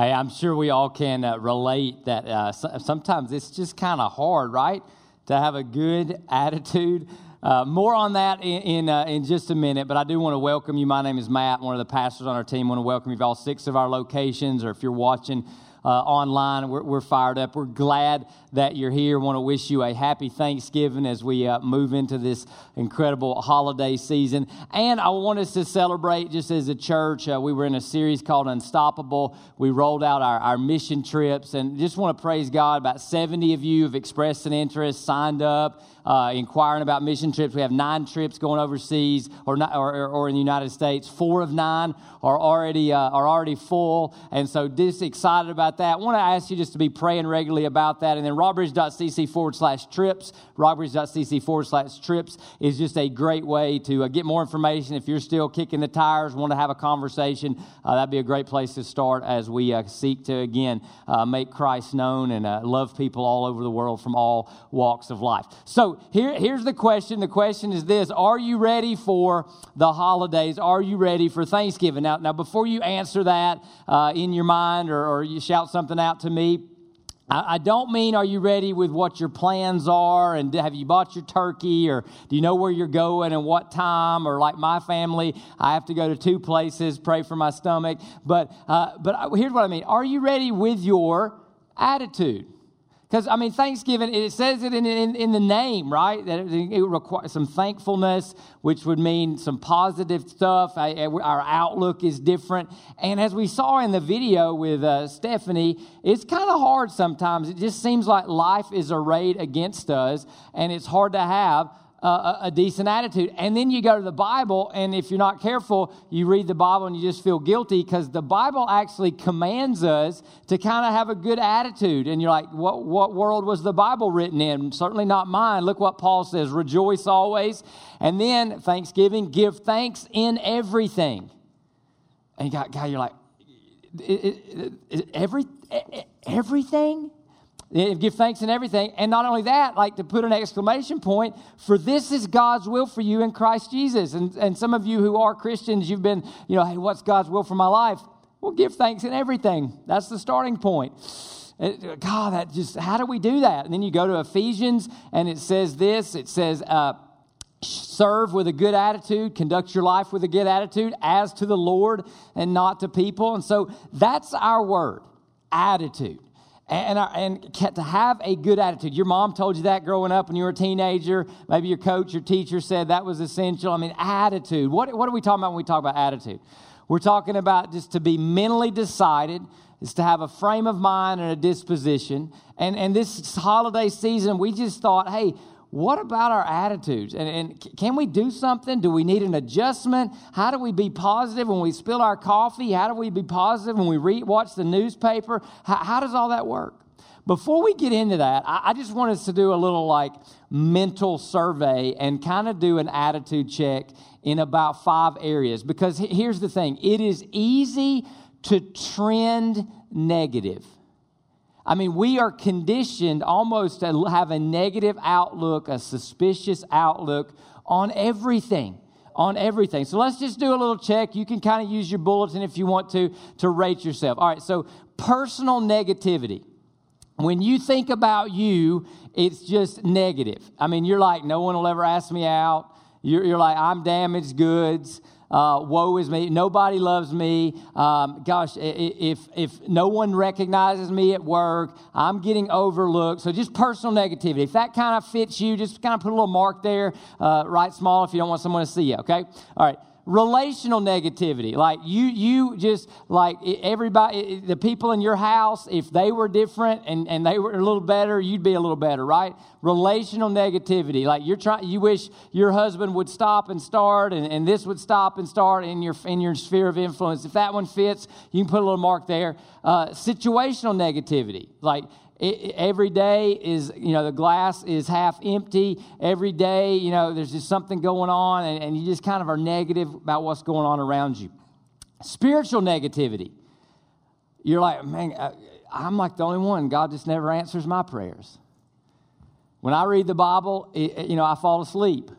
Hey, I'm sure we all can uh, relate that uh, sometimes it's just kind of hard, right? To have a good attitude. Uh, more on that in in, uh, in, just a minute, but I do want to welcome you. My name is Matt, one of the pastors on our team. I want to welcome you to all six of our locations, or if you're watching uh, online. We're, we're, fired up. We're glad that you're here. Want to wish you a happy Thanksgiving as we uh, move into this incredible holiday season. And I want us to celebrate just as a church. Uh, we were in a series called Unstoppable. We rolled out our, our mission trips and just want to praise God. About 70 of you have expressed an interest, signed up uh, inquiring about mission trips. We have nine trips going overseas or, not, or, or in the United States. Four of nine are already, uh, are already full. And so just excited about that. I want to ask you just to be praying regularly about that. And then rockbridge.cc forward slash trips. Rockbridge.cc forward slash trips is just a great way to uh, get more information. If you're still kicking the tires, want to have a conversation, uh, that'd be a great place to start as we uh, seek to, again, uh, make Christ known and love people all over the world from all walks of life. So, here, here's the question. The question is this Are you ready for the holidays? Are you ready for Thanksgiving? Now, now before you answer that uh, in your mind or, or you shout something out to me, I don't mean are you ready with what your plans are and have you bought your turkey or do you know where you're going and what time or like my family I have to go to two places pray for my stomach but uh, but here's what I mean are you ready with your attitude because, I mean, Thanksgiving, it says it in, in, in the name, right? That it, requires some thankfulness, which would mean some positive stuff. I, our outlook is different. And as we saw in the video with uh, Stephanie, it's kind of hard sometimes. It just seems like life is arrayed against us, and it's hard to have a, decent attitude. And then you go to the Bible, and if you're not careful, you read the Bible and you just feel guilty because the Bible actually commands us to kind of have a good attitude. And you're like, what, what world was the Bible written in? Certainly not mine. Look what Paul says rejoice always. And then Thanksgiving, give thanks in everything. And you got, guy, you're like, every, everything? Give thanks in everything. And not only that, like to put an exclamation point, for this is God's will for you in Christ Jesus. And, and some of you who are Christians, you've been, you know, hey, what's God's will for my life? Well, give thanks in everything. That's the starting point. It, God, that just, how do we do that? And then you go to Ephesians and it says this it says, uh, serve with a good attitude, conduct your life with a good attitude as to the Lord and not to people. And so that's our word attitude and, and to have a good attitude. Your mom told you that growing up when you were a teenager. Maybe your coach, your teacher said that was essential. I mean, attitude. What, what are we talking about when we talk about attitude? We're talking about just to be mentally decided, is to have a frame of mind and a disposition. And, and this holiday season, we just thought, hey, what about our attitudes? And, and, can we do something? Do we need an adjustment? How do we be positive when we spill our coffee? How do we be positive when we read, watch the newspaper? How, how does all that work? Before we get into that, I, I just want us to do a little like mental survey and kind of do an attitude check in about five areas. Because here's the thing it is easy to trend negative. I mean, we are conditioned almost to have a negative outlook, a suspicious outlook on everything. On everything. So let's just do a little check. You can kind of use your bulletin if you want to to rate yourself. All right, so personal negativity. When you think about you, it's just negative. I mean, you're like, no one will ever ask me out. You're, you're like, I'm damaged goods uh, woe is me. Nobody loves me. Um, gosh, if, if no one recognizes me at work, I'm getting overlooked. So just personal negativity. If that kind of fits you, just kind of put a little mark there, uh, write small if you don't want someone to see you, okay? All right relational negativity. Like you you just like everybody the people in your house if they were different and, and they were a little better you'd be a little better right? Relational negativity. Like you're trying you wish your husband would stop and start and, and this would stop and start in your in your sphere of influence. If that one fits you can put a little mark there. Uh, situational negativity. Like it, every day is, you know, the glass is half empty. Every day, you know, there's just something going on, and, and you just kind of are negative about what's going on around you. Spiritual negativity. You're like, man, I'm like the only one. God just never answers my prayers. When I read the Bible, it, you know, I fall asleep.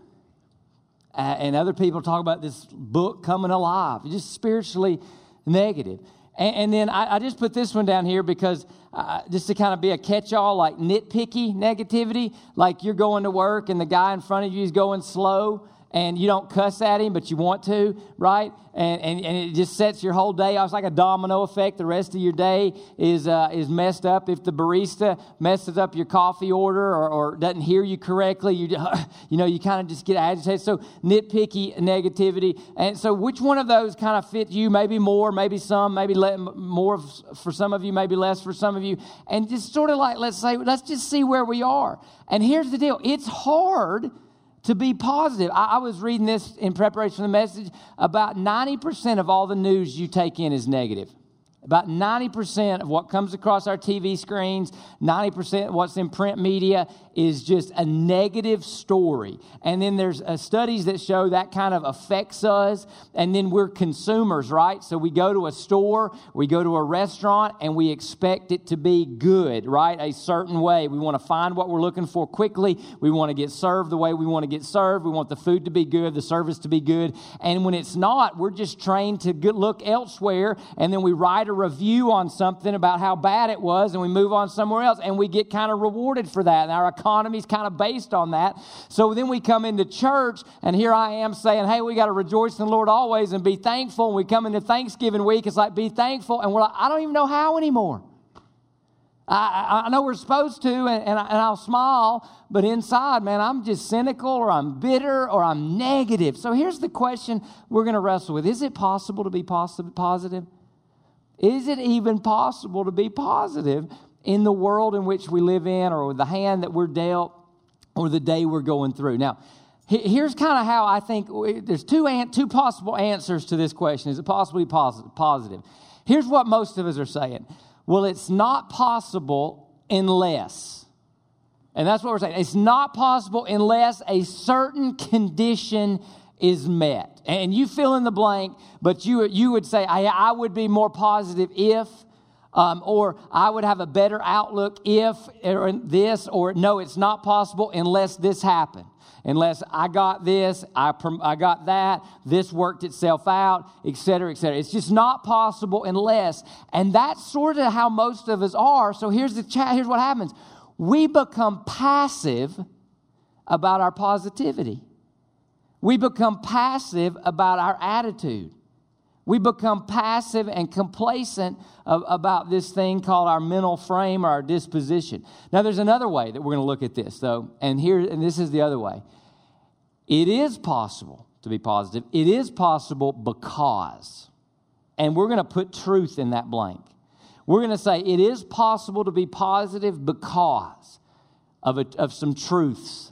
And other people talk about this book coming alive. Just spiritually negative. And, and then I, I, just put this one down here because uh, just to kind of be a catch all, like nitpicky negativity, like you're going to work and the guy in front of you is going slow and you don't cuss at him, but you want to, right? And, and, and it just sets your whole day off. It's like a domino effect. The rest of your day is, uh, is messed up. If the barista messes up your coffee order or, or doesn't hear you correctly, you, you know, you kind of just get agitated. So nitpicky negativity. And so which one of those kind of fit you? Maybe more, maybe some, maybe le- more for some of you, maybe less for some of you. And just sort of like, let's say, let's just see where we are. And here's the deal. It's hard to be positive. I, I, was reading this in preparation for the message. About 90% of all the news you take in is negative. About 90% of what comes across our TV screens, 90% of what's in print media is just a negative story. And then there's uh, studies that show that kind of affects us. And then we're consumers, right? So we go to a store, we go to a restaurant, and we expect it to be good, right? A certain way. We want to find what we're looking for quickly. We want to get served the way we want to get served. We want the food to be good, the service to be good. And when it's not, we're just trained to look elsewhere. And then we write a review on something about how bad it was and we move on somewhere else and we get kind of rewarded for that. And our economy's kind of based on that. So then we come into church and here I am saying, hey, we got to rejoice in the Lord always and be thankful. And we come into Thanksgiving week, it's like, be thankful. And we're like, I don't even know how anymore. I, I, know we're supposed to, and, and, I, will smile, but inside, man, I'm just cynical or I'm bitter or I'm negative. So here's the question we're going to wrestle with Is it possible to be positive? Is it even possible to be positive in the world in which we live in, or the hand that we're dealt, or the day we're going through? Now, here's kind of how I think there's two, two possible answers to this question. Is it possibly positive? Here's what most of us are saying. Well, it's not possible unless. And that's what we're saying. It's not possible unless a certain condition is met. And you fill in the blank, but you, you would say, I, I would be more positive if, um, or I would have a better outlook if, or this, or no, it's not possible unless this happened. Unless I got this, I, I got that, this worked itself out, et cetera, et cetera. It's just not possible unless. And that's sort of how most of us are. So here's the chat. Here's what happens. We become passive about our positivity. We become passive about our attitude. We become passive and complacent about this thing called our mental frame or our disposition. Now, there's another way that we're going to look at this, though, and here, and this is the other way. It is possible to be positive. It is possible because, and we're going to put truth in that blank. We're going to say it is possible to be positive because of, a, of some truths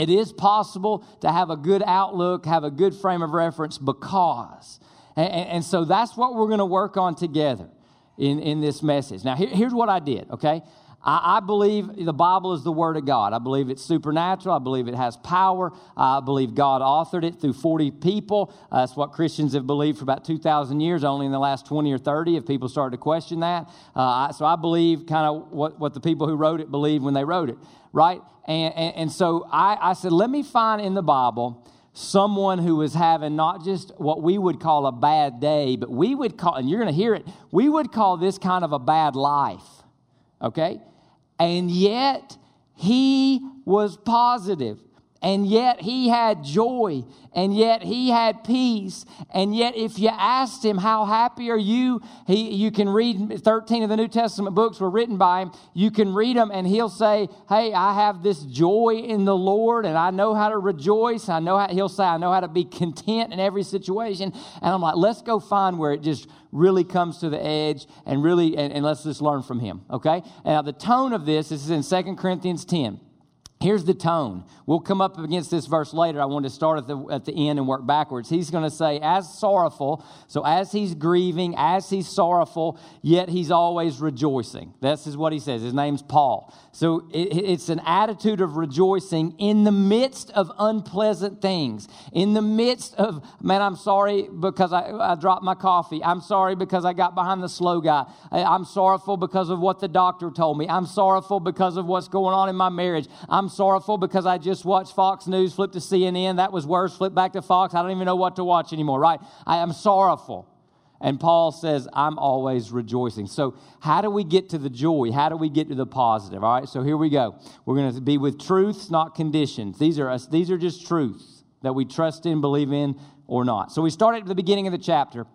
it is possible to have a good outlook, have a good frame of reference because. And, and so that's what we're going to work on together in, in this message. Now, here, here's what I did, okay? I, I, believe the Bible is the Word of God. I believe it's supernatural. I believe it has power. I believe God authored it through 40 people. Uh, that's what Christians have believed for about 2,000 years. Only in the last 20 or 30 have people started to question that. Uh, I, so I believe kind of what, what the people who wrote it believed when they wrote it, right? And, and, and so I, I said, let me find in the Bible someone who was having not just what we would call a bad day, but we would call, and you're going to hear it, we would call this kind of a bad life. Okay? And yet, he was positive and yet he had joy, and yet he had peace. And yet, if you asked him, How happy are you? He, you can read 13 of the New Testament books were written by him. You can read them, and he'll say, Hey, I have this joy in the Lord, and I know how to rejoice. I know how, he'll say, I know how to be content in every situation. And I'm like, Let's go find where it just really comes to the edge and really, and, and let's just learn from him, okay? Now, the tone of this, this is in 2 Corinthians 10. Here's the tone. We'll come up against this verse later. I want to start at the, at the end and work backwards. He's going to say, as sorrowful, so as he's grieving, as he's sorrowful, yet he's always rejoicing. This is what he says. His name's Paul. So it, it's an attitude of rejoicing in the midst of unpleasant things. In the midst of, man, I'm sorry because I, I dropped my coffee. I'm sorry because I got behind the slow guy. I'm sorrowful because of what the doctor told me. I'm sorrowful because of what's going on in my marriage. I'm sorrowful because I just watched Fox News, flip to CNN. That was worse. Flip back to Fox. I don't even know what to watch anymore, right? I am sorrowful. And Paul says, I'm always rejoicing. So, how do we get to the joy? How do we get to the positive? All right, so here we go. We're going to be with truths, not conditions. These are, us, these are just truths that we trust in, believe in, or not. So, we start at the beginning of the chapter,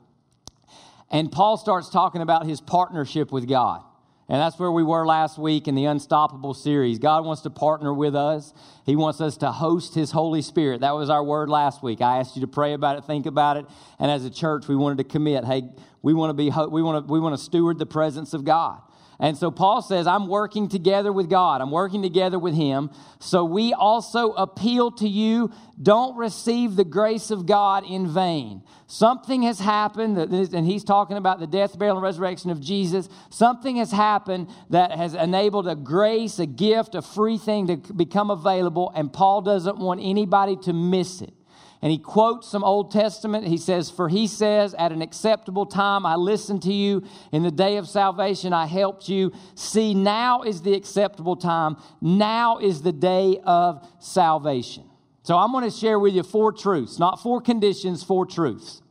and Paul starts talking about his partnership with God. And that's where we were last week in the Unstoppable series. God wants to partner with us. He wants us to host His Holy Spirit. That was our word last week. I asked you to pray about it, think about it. And as a church, we wanted to commit hey, we want to, be, we want to, we want to steward the presence of God. And so Paul says, I'm working together with God. I'm working together with Him. So we also appeal to you don't receive the grace of God in vain. Something has happened, and he's talking about the death, burial, and resurrection of Jesus. Something has happened that has enabled a grace, a gift, a free thing to become available, and Paul doesn't want anybody to miss it. And he quotes some Old Testament. He says, For he says, At an acceptable time I listened to you. In the day of salvation I helped you. See, now is the acceptable time. Now is the day of salvation. So I'm going to share with you four truths, not four conditions, four truths.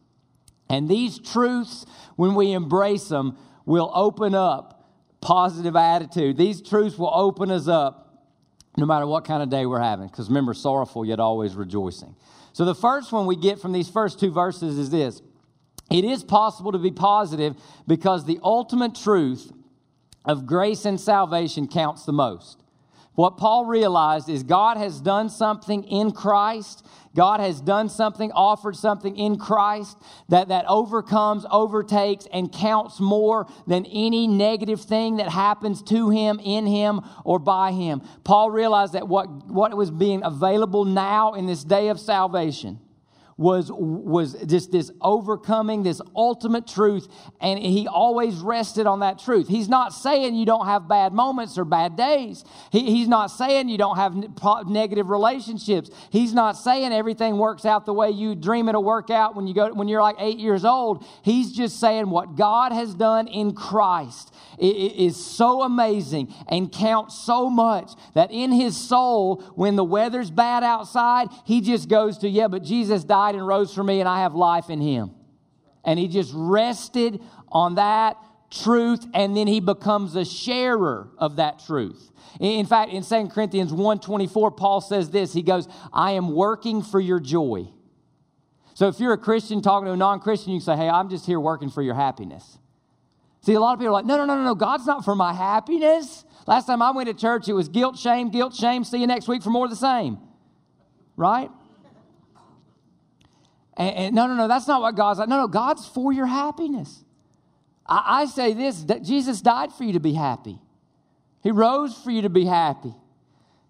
And these truths, when we embrace them, will open up positive attitude. These truths will open us up no matter what kind of day we're having. Because remember, sorrowful yet always rejoicing. So the first one we get from these first two verses is this it is possible to be positive because the ultimate truth of grace and salvation counts the most. What Paul realized is God has done something in Christ. God has done something, offered something in Christ that, that overcomes, overtakes, and counts more than any negative thing that happens to him, in him, or by him. Paul realized that what, what was being available now in this day of salvation was, was just this overcoming, this ultimate truth, and he always rested on that truth. He's not saying you don't have bad moments or bad days. He, he's not saying you don't have negative relationships. He's not saying everything works out the way you dream it'll work out when you go when you're like eight years old. He's just saying what God has done in Christ is so amazing and counts so much that in his soul, when the weather's bad outside, he just goes to, yeah, but Jesus died died and rose for me, and I have life in him. And he just rested on that truth, and then he becomes a sharer of that truth. In fact, in 2 Corinthians 1:24, Paul says this. He goes, I am working for your joy. So if you're a Christian talking to a non-Christian, you can say, Hey, I'm just here working for your happiness. See, a lot of people are like, no, no, no, no, no, God's not for my happiness. Last time I went to church, it was guilt, shame, guilt, shame. See you next week for more of the same. Right? And, and, no, no, no, that's not what God's like. No, no, God's for your happiness. I, I say this that Jesus died for you to be happy, He rose for you to be happy.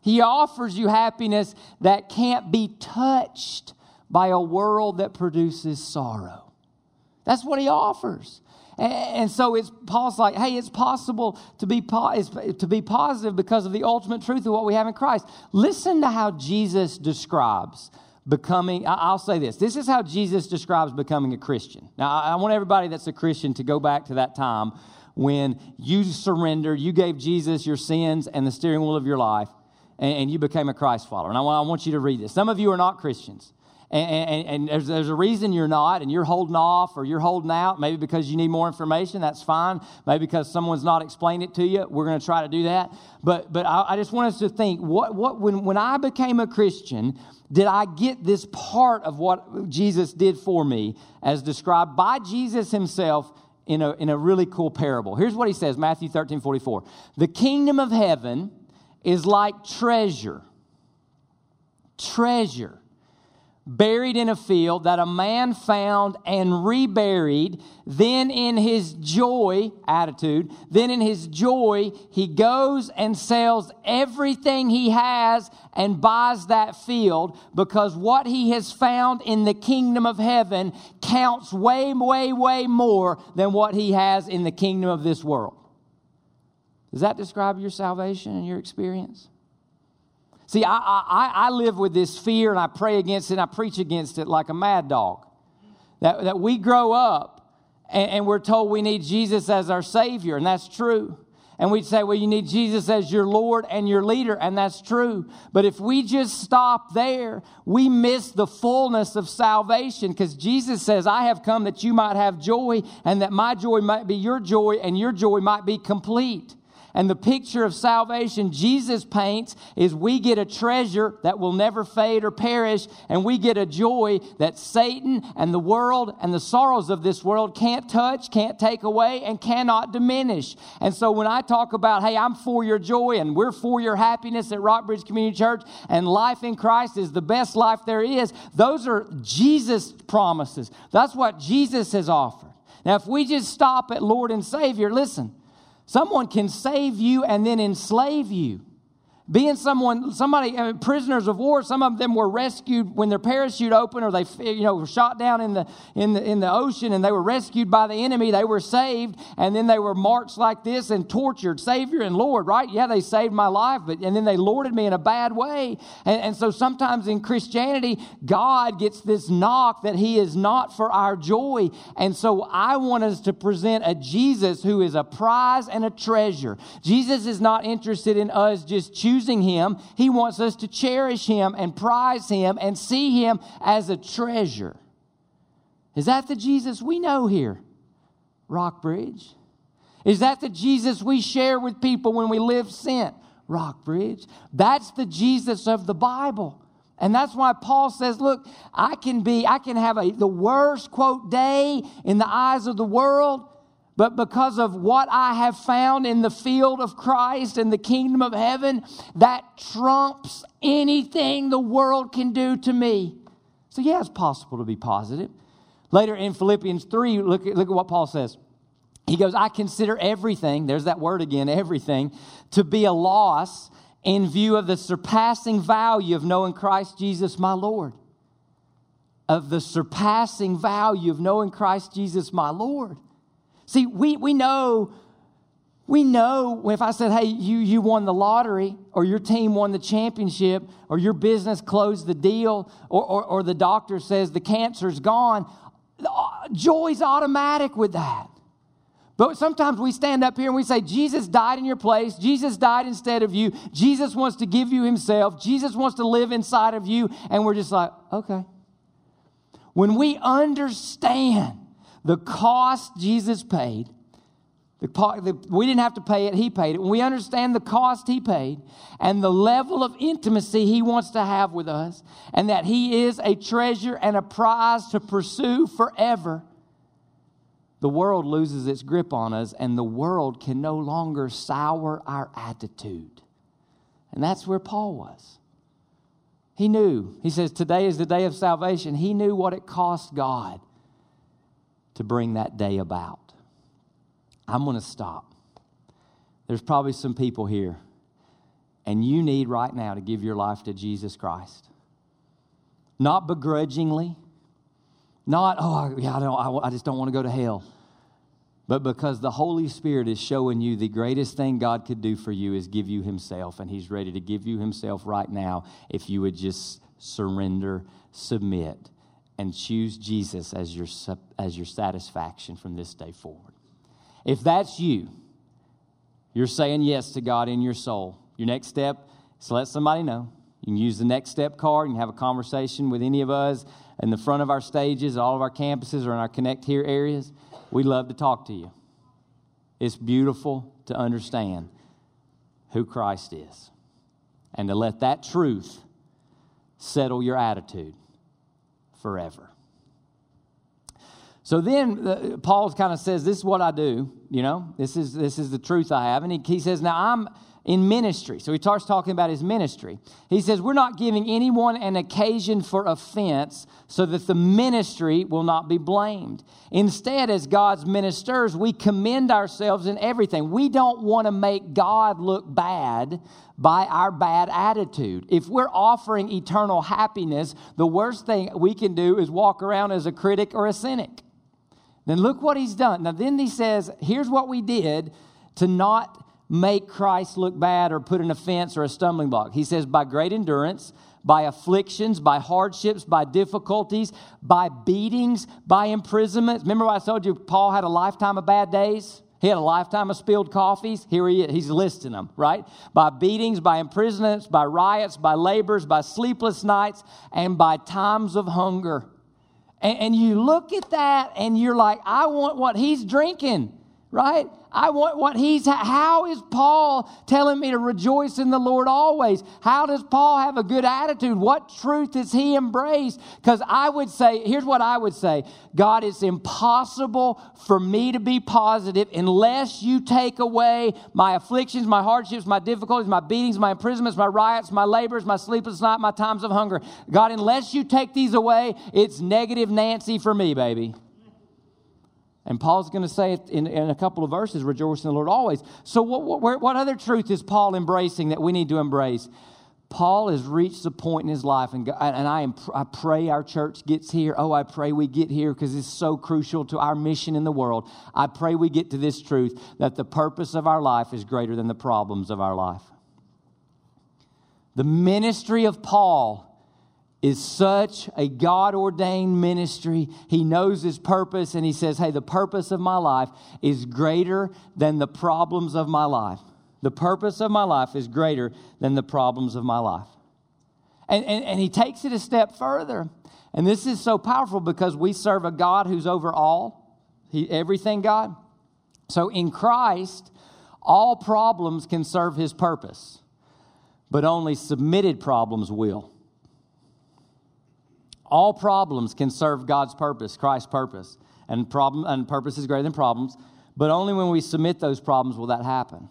He offers you happiness that can't be touched by a world that produces sorrow. That's what He offers. And so it's Paul's like, hey, it's possible to be, to be positive because of the ultimate truth of what we have in Christ. Listen to how Jesus describes becoming, I'll say this this is how Jesus describes becoming a Christian. Now, I want everybody that's a Christian to go back to that time when you surrendered, you gave Jesus your sins and the steering wheel of your life, and, you became a Christ follower. And I want you to read this. Some of you are not Christians. And, and, and, there's, there's a reason you're not, and you're holding off or you're holding out, maybe because you need more information, that's fine. Maybe because someone's not explained it to you, we're going to try to do that. But, but I, I just want us to think what, what, when, when I became a Christian, did I get this part of what Jesus did for me as described by Jesus himself in a, in a really cool parable? Here's what he says Matthew 13 44. The kingdom of heaven is like treasure. Treasure buried in a field that a man found and reburied. Then, in his joy attitude, then in his joy, he goes and sells everything he has and buys that field because what he has found in the kingdom of heaven counts way, way, way more than what he has in the kingdom of this world. Does that describe your salvation and your experience? See, I, I, I live with this fear and I pray against it and I preach against it like a mad dog. That, that we grow up and, and we're told we need Jesus as our Savior, and that's true. And we'd say, well, you need Jesus as your Lord and your leader, and that's true. But if we just stop there, we miss the fullness of salvation because Jesus says, I have come that you might have joy, and that my joy might be your joy, and your joy might be complete. And the picture of salvation Jesus paints is we get a treasure that will never fade or perish, and we get a joy that Satan and the world and the sorrows of this world can't touch, can't take away, and cannot diminish. And so when I talk about, hey, I'm for your joy and we're for your happiness at Rockbridge Community Church, and life in Christ is the best life there is, those are Jesus' promises. That's what Jesus has offered. Now, if we just stop at Lord and Savior, listen. Someone can save you and then enslave you. Being someone, somebody, uh, prisoners of war, some of them were rescued when their parachute opened or they, you know, were shot down in the, in, the, in the ocean and they were rescued by the enemy. They were saved and then they were marched like this and tortured. Savior and Lord, right? Yeah, they saved my life, but, and then they lorded me in a bad way. And, and so sometimes in Christianity, God gets this knock that He is not for our joy. And so I want us to present a Jesus who is a prize and a treasure. Jesus is not interested in us just choosing choosing Him, He wants us to cherish Him and prize Him and see Him as a treasure. Is that the Jesus we know here? Rockbridge. Is that the Jesus we share with people when we live sent? Rockbridge. That's the Jesus of the Bible. And that's why Paul says, look, I can be, I can have a, the worst, quote, day in the eyes of the world, but because of what I have found in the field of Christ and the kingdom of heaven, that trumps anything the world can do to me. So, yeah, it's possible to be positive. Later in Philippians 3, look, look at what Paul says. He goes, I consider everything, there's that word again, everything, to be a loss in view of the surpassing value of knowing Christ Jesus my Lord. Of the surpassing value of knowing Christ Jesus my Lord. See, we, we know, we know if I said, hey, you, you won the lottery, or your team won the championship, or your business closed the deal, or, or, or the doctor says the cancer's gone, joy's automatic with that. But sometimes we stand up here and we say, Jesus died in your place. Jesus died instead of you. Jesus wants to give you himself. Jesus wants to live inside of you. And we're just like, okay. When we understand the cost Jesus paid, the, the, we didn't have to pay it, He paid it. When we understand the cost He paid and the level of intimacy He wants to have with us, and that He is a treasure and a prize to pursue forever, the world loses its grip on us, and the world can no longer sour our attitude. And that's where Paul was. He knew. He says, Today is the day of salvation. He knew what it cost God to bring that day about. I'm going to stop. There's probably some people here, and you need right now to give your life to Jesus Christ. Not begrudgingly, not, oh, yeah, I, don't, I just don't want to go to hell. But because the Holy Spirit is showing you the greatest thing God could do for you is give you Himself, and He's ready to give you Himself right now if you would just surrender, submit, and choose Jesus as your, as your satisfaction from this day forward. If that's you, you're saying yes to God in your soul. Your next step is to let somebody know. You can use the next step card and have a conversation with any of us in the front of our stages, all of our campuses, or in our Connect Here areas. We'd love to talk to you. It's beautiful to understand who Christ is and to let that truth settle your attitude forever. So then uh, Paul kind of says, This is what I do, you know, this is, this is the truth I have. And he, he says, Now I'm in ministry. So he starts talking about his ministry. He says, We're not giving anyone an occasion for offense so that the ministry will not be blamed. Instead, as God's ministers, we commend ourselves in everything. We don't want to make God look bad by our bad attitude. If we're offering eternal happiness, the worst thing we can do is walk around as a critic or a cynic. Then look what he's done. Now, then he says, here's what we did to not make Christ look bad or put an offense or a stumbling block. He says, by great endurance, by afflictions, by hardships, by difficulties, by beatings, by imprisonments. Remember I told you? Paul had a lifetime of bad days? He had a lifetime of spilled coffees. Here he is. He's listing them, right? By beatings, by imprisonments, by riots, by labors, by sleepless nights, and by times of hunger. And, and you look at that and you're like, I want what he's drinking, right? I want what he's, how is Paul telling me to rejoice in the Lord always? How does Paul have a good attitude? What truth does he embrace? Because I would say, here's what I would say God, it's impossible for me to be positive unless you take away my afflictions, my hardships, my difficulties, my beatings, my imprisonments, my riots, my labors, my sleepless night, my times of hunger. God, unless you take these away, it's negative Nancy for me, baby. And Paul's going to say it in, in, a couple of verses rejoice in the Lord always. So, what, what, what other truth is Paul embracing that we need to embrace? Paul has reached the point in his life, and, and I, am, I pray our church gets here. Oh, I pray we get here because it's so crucial to our mission in the world. I pray we get to this truth that the purpose of our life is greater than the problems of our life. The ministry of Paul is such a God ordained ministry. He knows his purpose and he says, Hey, the purpose of my life is greater than the problems of my life. The purpose of my life is greater than the problems of my life. And, and, and he takes it a step further. And this is so powerful because we serve a God who's over all, he, everything God. So in Christ, all problems can serve his purpose, but only submitted problems will. All problems can serve God's purpose, Christ's purpose. And, problem, and purpose is greater than problems, but only when we submit those problems will that happen.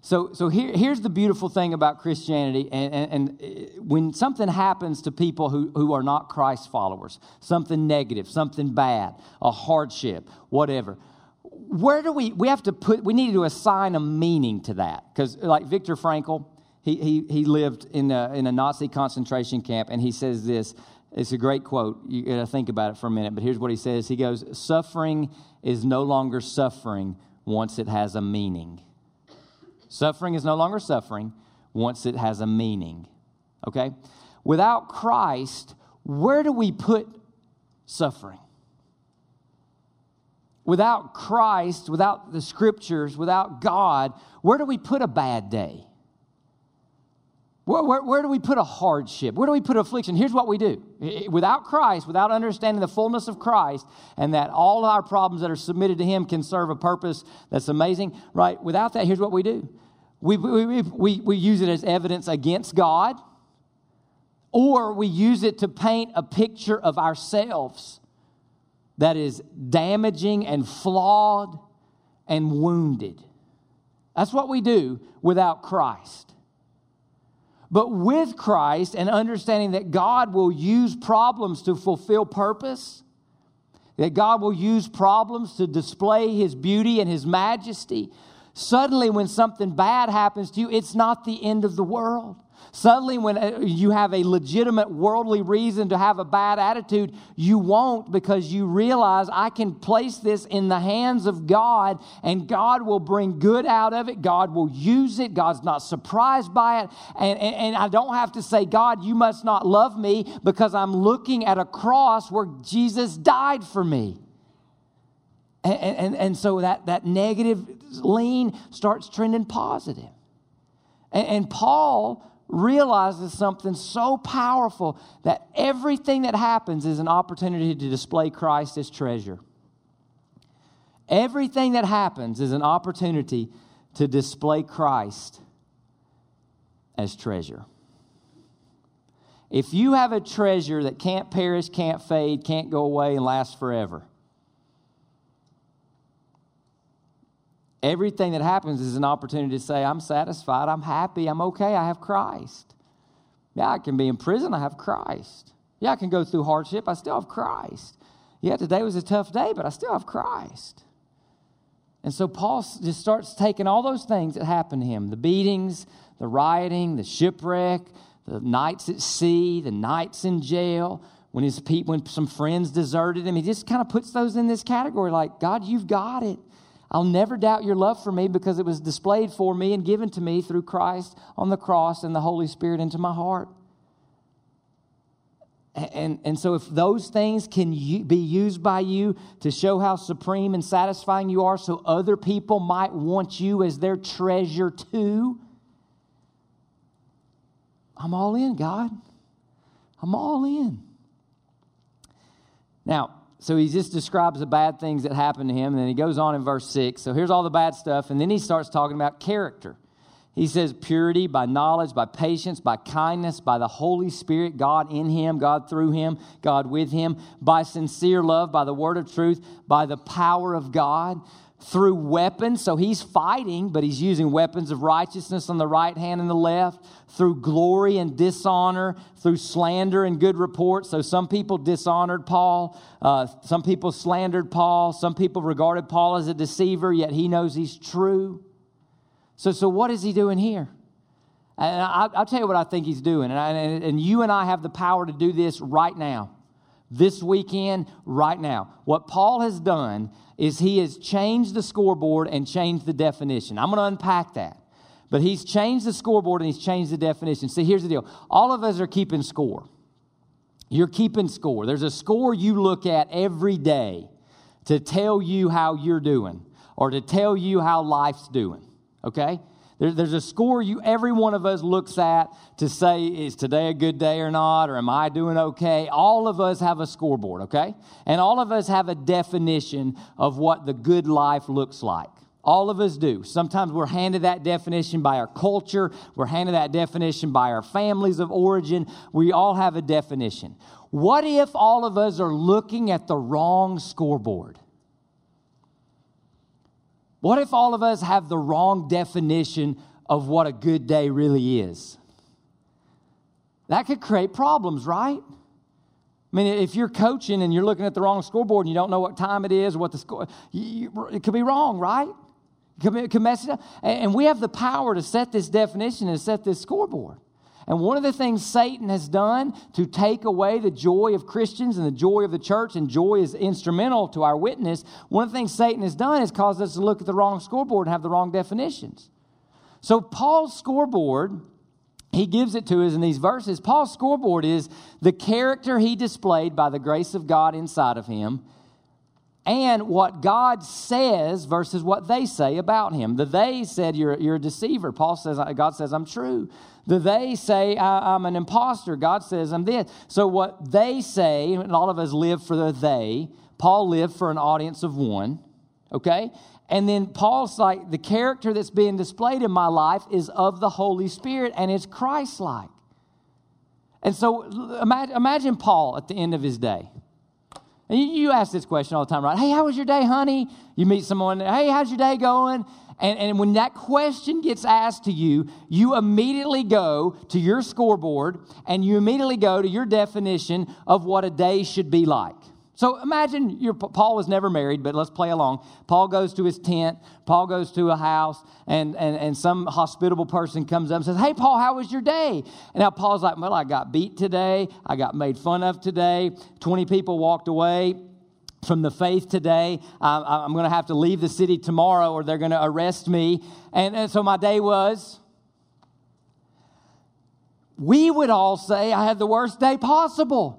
So, so here, here's the beautiful thing about Christianity. And, and, and, uh, when something happens to people who, who are not Christ followers, something negative, something bad, a hardship, whatever, where do we, we have to put, we need to assign a meaning to that. Because, like Viktor Frankl, he, he, he lived in a, in a Nazi concentration camp, and he says this. It's a great quote. You got to think about it for a minute, but here's what he says He goes, Suffering is no longer suffering once it has a meaning. Suffering is no longer suffering once it has a meaning. Okay? Without Christ, where do we put suffering? Without Christ, without the scriptures, without God, where do we put a bad day? Where, where, where, do we put a hardship? Where do we put affliction? Here's what we do. Without Christ, without understanding the fullness of Christ, and that all our problems that are submitted to Him can serve a purpose that's amazing, right? Without that, here's what we do we, we, we, we use it as evidence against God, or we use it to paint a picture of ourselves that is damaging and flawed and wounded. That's what we do without Christ. But with Christ and understanding that God will use problems to fulfill purpose, that God will use problems to display his beauty and his majesty, suddenly when something bad happens to you, it's not the end of the world. Suddenly, when uh, you have a legitimate worldly reason to have a bad attitude, you won't because you realize I can place this in the hands of God and God will bring good out of it. God will use it. God's not surprised by it. And, and, and I don't have to say, God, you must not love me because I'm looking at a cross where Jesus died for me. And, and, and so that, that negative lean starts trending positive. And, and Paul realizes something so powerful that everything that happens is an opportunity to display Christ as treasure. Everything that happens is an opportunity to display Christ as treasure. If you have a treasure that can't perish, can't fade, can't go away, and last forever, everything that happens is an opportunity to say, I'm satisfied, I'm happy, I'm okay, I have Christ. Yeah, I can be in prison, I have Christ. Yeah, I can go through hardship, I still have Christ. Yeah, today was a tough day, but I still have Christ. And so Paul just starts taking all those things that happened to him the beatings, the rioting, the shipwreck, the nights at sea, the nights in jail, when, his people, when some friends deserted him. He just kind of puts those in this category like, God, you've got it. I'll never doubt your love for me because it was displayed for me and given to me through Christ on the cross and the Holy Spirit into my heart. And, and so, if those things can be used by you to show how supreme and satisfying you are, so other people might want you as their treasure too, I'm all in, God. I'm all in. Now, so he just describes the bad things that happened to him, and then he goes on in verse 6. So here's all the bad stuff, and then he starts talking about character. He says, purity by knowledge, by patience, by kindness, by the Holy Spirit, God in him, God through him, God with him, by sincere love, by the word of truth, by the power of God, through weapons. So he's fighting, but he's using weapons of righteousness on the right hand and the left, through glory and dishonor, through slander and good report. So some people dishonored Paul, uh, some people slandered Paul, some people regarded Paul as a deceiver, yet he knows he's true. So, so what is he doing here? And I, will tell you what I think he's doing. And, I, and you and I have the power to do this right now, this weekend, right now. What Paul has done is he has changed the scoreboard and changed the definition. I'm going to unpack that. But he's changed the scoreboard and he's changed the definition. See, here's the deal all of us are keeping score. You're keeping score. There's a score you look at every day to tell you how you're doing or to tell you how life's doing okay? There, there's a score you every one of us looks at to say, is today a good day or not, or am I doing okay? All of us have a scoreboard, okay? And all of us have a definition of what the good life looks like. All of us do. Sometimes we're handed that definition by our culture, we're handed that definition by our families of origin. We all have a definition. What if all of us are looking at the wrong scoreboard? What if all of us have the wrong definition of what a good day really is? That could create problems, right? I mean, if you're coaching and you're looking at the wrong scoreboard and you don't know what time it is, what the score, you, it could be wrong, right? It could mess it up. And we have the power to set this definition and set this scoreboard. And one of the things Satan has done to take away the joy of Christians and the joy of the church, and joy is instrumental to our witness, one of the things Satan has done is caused us to look at the wrong scoreboard and have the wrong definitions. So, Paul's scoreboard, he gives it to us in these verses. Paul's scoreboard is the character he displayed by the grace of God inside of him and what God says versus what they say about him. The they said, You're, you're a deceiver. Paul says, God says, I'm true. The they say, I'm an impostor. God says, I'm this. So, what they say, and all of us live for the they, Paul lived for an audience of one, okay? And then Paul's like, the character that's being displayed in my life is of the Holy Spirit and it's Christ like. And so, imagine, Paul at the end of his day. And you ask this question all the time, right? Hey, how was your day, honey? You meet someone, hey, how's your day going? And, and when that question gets asked to you, you immediately go to your scoreboard and you immediately go to your definition of what a day should be like. So imagine your, Paul was never married, but let's play along. Paul goes to his tent, Paul goes to a house, and, and, and some hospitable person comes up and says, Hey, Paul, how was your day? And now Paul's like, Well, I got beat today. I got made fun of today. 20 people walked away from the faith today. I'm going to have to leave the city tomorrow or they're going to arrest me. And, and so my day was. We would all say, I had the worst day possible.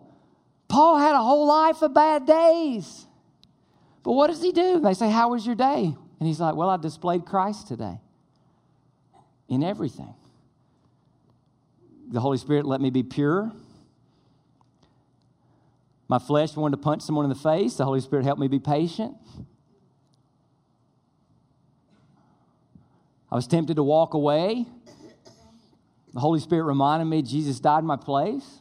Paul had a whole life of bad days. But what does he do? They say, How was your day? And he's like, Well, I displayed Christ today in everything. The Holy Spirit let me be pure. My flesh wanted to punch someone in the face. The Holy Spirit helped me be patient. I was tempted to walk away. The Holy Spirit reminded me Jesus died in my place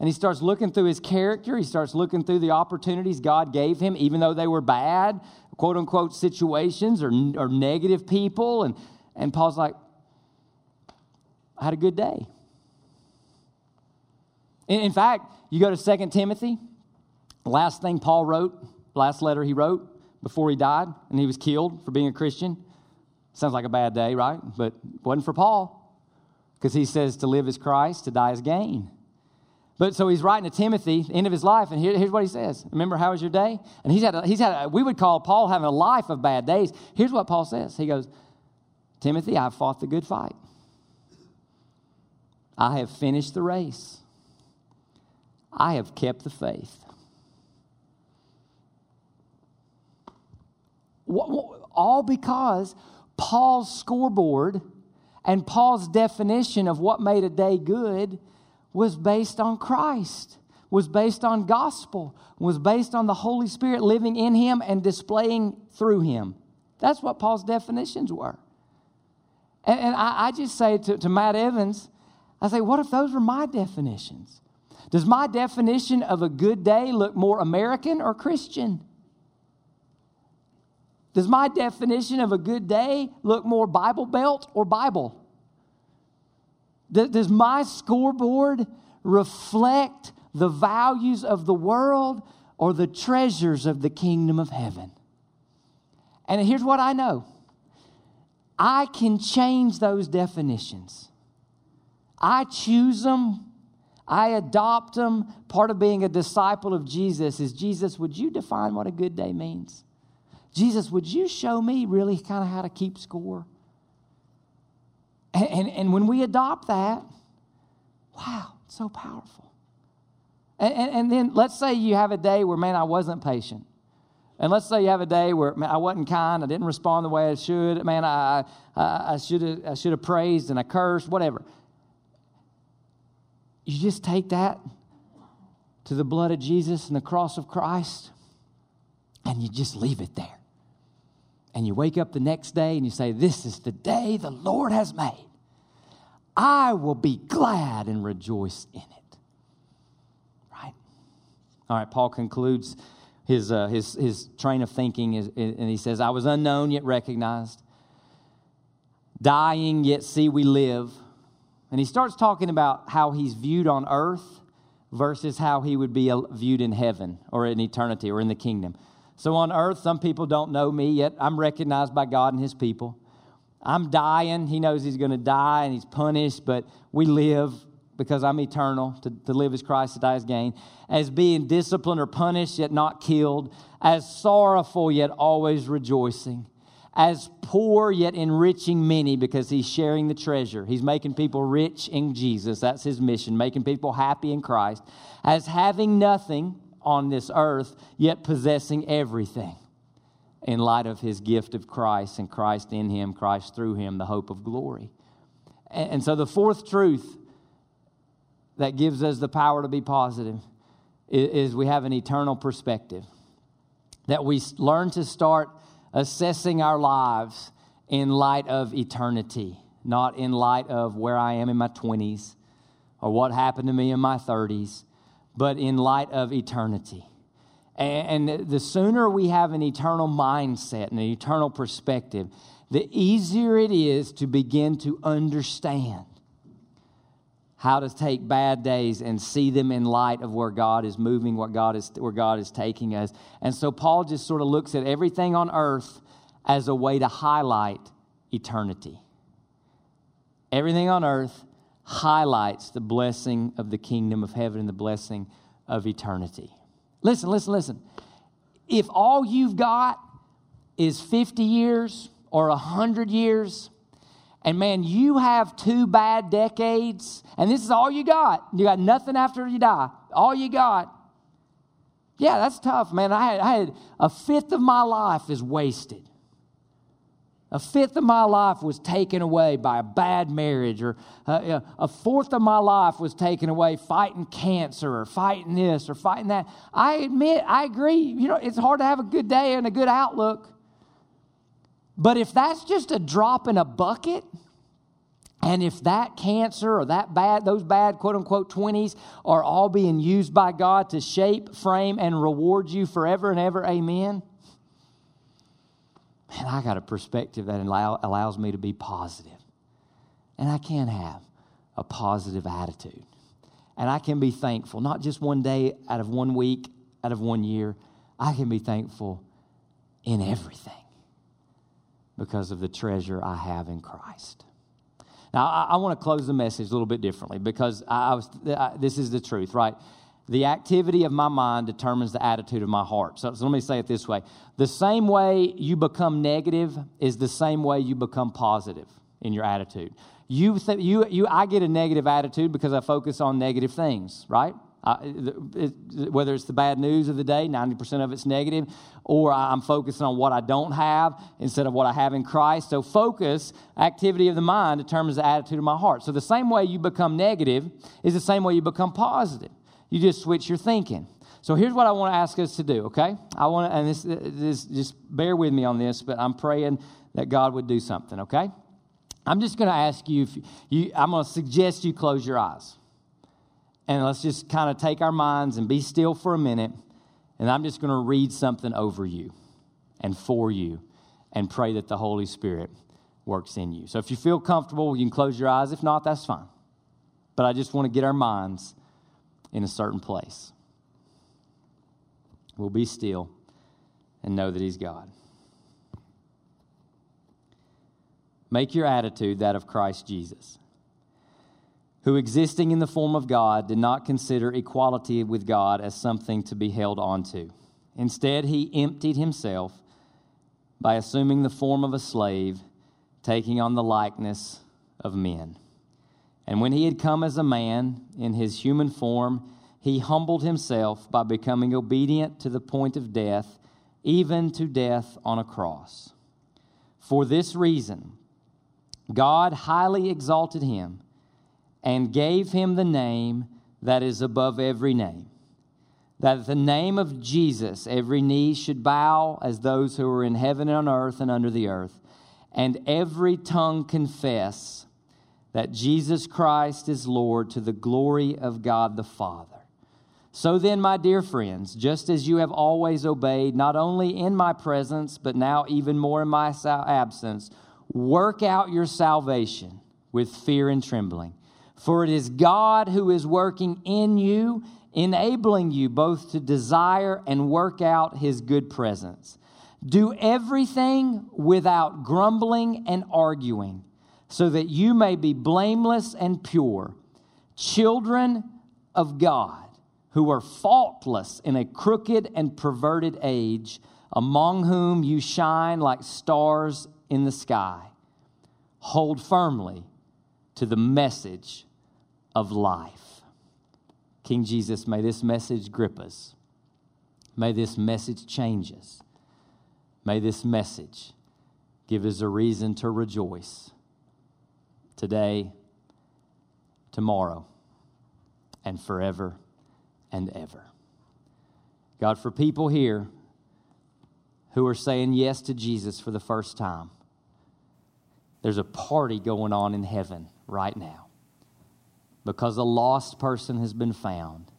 and he starts looking through his character. He starts looking through the opportunities God gave him, even though they were bad, quote unquote, situations or, or negative people. And, and Paul's like, I had a good day. In, fact, you go to 2 Timothy, last thing Paul wrote, last letter he wrote before he died, and he was killed for being a Christian. Sounds like a bad day, right? But wasn't for Paul. Because he says to live is Christ, to die is gain. But so he's writing to Timothy, end of his life, and here, here's what he says. Remember, how was your day? And he's had, a, he's had a, we would call Paul having a life of bad days. Here's what Paul says. He goes, Timothy, I've fought the good fight. I have finished the race. I have kept the faith. All because Paul's scoreboard and Paul's definition of what made a day good was based on Christ, was based on gospel, was based on the Holy Spirit living in him and displaying through him. That's what Paul's definitions were. And, and I, I, just say to, to Matt Evans, I say, what if those were my definitions? Does my definition of a good day look more American or Christian? Does my definition of a good day look more Bible Belt or Bible? Does my scoreboard reflect the values of the world or the treasures of the kingdom of heaven? And here's what I know I can change those definitions. I choose them, I adopt them. Part of being a disciple of Jesus is Jesus, would you define what a good day means? Jesus, would you show me really kind of how to keep score? And, and, and when we adopt that, wow, it's so powerful. And, and, and, then let's say you have a day where, man, I wasn't patient. And let's say you have a day where man, I wasn't kind, I didn't respond the way I should. Man, I, I, I should have I should have praised and I cursed, whatever. You just take that to the blood of Jesus and the cross of Christ, and you just leave it there and you wake up the next day and you say, This is the day the Lord has made. I will be glad and rejoice in it. Right? All right, Paul concludes his, uh, his, his train of thinking is, and he says, I was unknown yet recognized, dying yet see we live. And he starts talking about how he's viewed on earth versus how he would be uh, viewed in heaven or in eternity or in the kingdom. So on earth, some people don't know me yet. I'm recognized by God and His people. I'm dying. He knows He's going to die and He's punished, but we live because I'm eternal. To, to live as Christ, to die as gain. As being disciplined or punished, yet not killed. As sorrowful, yet always rejoicing. As poor, yet enriching many because He's sharing the treasure. He's making people rich in Jesus. That's His mission, making people happy in Christ. As having nothing on this earth, yet possessing everything in light of his gift of Christ and Christ in him, Christ through him, the hope of glory. And, so, the fourth truth that gives us the power to be positive is we have an eternal perspective. That we learn to start assessing our lives in light of eternity, not in light of where I am in my 20s or what happened to me in my 30s but in light of eternity. And the sooner we have an eternal mindset and an eternal perspective, the easier it is to begin to understand how to take bad days and see them in light of where God is moving, what God is, where God is taking us. And so Paul just sort of looks at everything on earth as a way to highlight eternity. Everything on earth highlights the blessing of the kingdom of heaven and the blessing of eternity. Listen, listen, listen. If all you've got is 50 years or 100 years, and man, you have two bad decades, and this is all you got. You got nothing after you die. All you got. Yeah, that's tough, man. I had, I had a fifth of my life is wasted. A fifth of my life was taken away by a bad marriage, or uh, a fourth of my life was taken away fighting cancer, or fighting this, or fighting that. I admit, I agree. You know, it's hard to have a good day and a good outlook. But if that's just a drop in a bucket, and if that cancer or that bad, those bad quote unquote 20s are all being used by God to shape, frame, and reward you forever and ever, amen man, I got a perspective that allow, allows me to be positive. And I can have a positive attitude. And I can be thankful, not just one day out of one week, out of one year. I can be thankful in everything because of the treasure I have in Christ. Now, I, I want to close the message a little bit differently because I, I was, I, this is the truth, right? the activity of my mind determines the attitude of my heart. So, so, let me say it this way the same way you become negative is the same way you become positive in your attitude. You, th- you, you, I get a negative attitude because I focus on negative things, right? It, whether it's the bad news of the day, 90% of it's negative, or I'm focusing on what I don't have instead of what I have in Christ. So, focus, activity of the mind, determines the attitude of my heart. So, the same way you become negative is the same way you become positive. You just switch your thinking. So, here's what I want to ask us to do, okay? I want to, and this, this, just bear with me on this, but I'm praying that God would do something, okay? I'm just going to ask you, if you I'm going to suggest you close your eyes and let's just kind of take our minds and be still for a minute. And I'm just going to read something over you and for you and pray that the Holy Spirit works in you. So if you feel comfortable, you can close your eyes. If not, that's fine. But I just want to get our minds in a certain place. We'll be still and know that He's God. Make your attitude that of Christ Jesus who, existing in the form of God, did not consider equality with God as something to be held onto. Instead, he emptied himself by assuming the form of a slave, taking on the likeness of men. And when he had come as a man in his human form, he humbled himself by becoming obedient to the point of death, even to death on a cross. For this reason, God highly exalted him and gave him the name that is above every name. That at the name of Jesus, every knee should bow as those who are in heaven and on earth and under the earth, and every tongue confess that Jesus Christ is Lord to the glory of God the Father. So then, my dear friends, just as you have always obeyed, not only in my presence, but now even more in my absence, work out your salvation with fear and trembling. For it is God who is working in you, enabling you both to desire and work out his good presence. Do everything without grumbling and arguing, so that you may be blameless and pure, children of God, who are faultless in a crooked and perverted age, among whom you shine like stars in the sky. Hold firmly to the message of life. King Jesus, may this message grip us. May this message change us. May this message give us a reason to rejoice today, tomorrow, and forever and ever. God, for people here who are saying yes to Jesus for the first time, there's a party going on in heaven right now because a lost person has been found,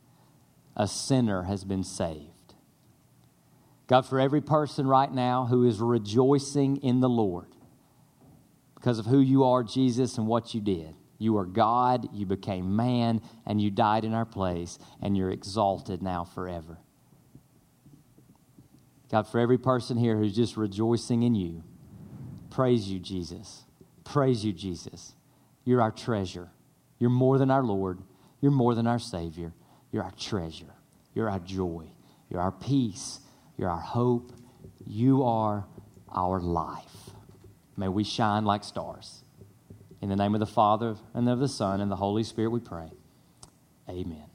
a sinner has been saved. God, for every person right now who is rejoicing in the Lord because of who you are, Jesus, and what you did. You are God, you became man, and you died in our place, and you're exalted now forever. God, for every person here who's just rejoicing in you, praise you, Jesus. Praise you, Jesus. You're our treasure. You're more than our Lord. You're more than our Savior. You're our treasure. You're our joy. You're our peace. You're our hope. You are our life. May we shine like stars. In the name of the Father, and of the Son, and the Holy Spirit, we pray. Amen.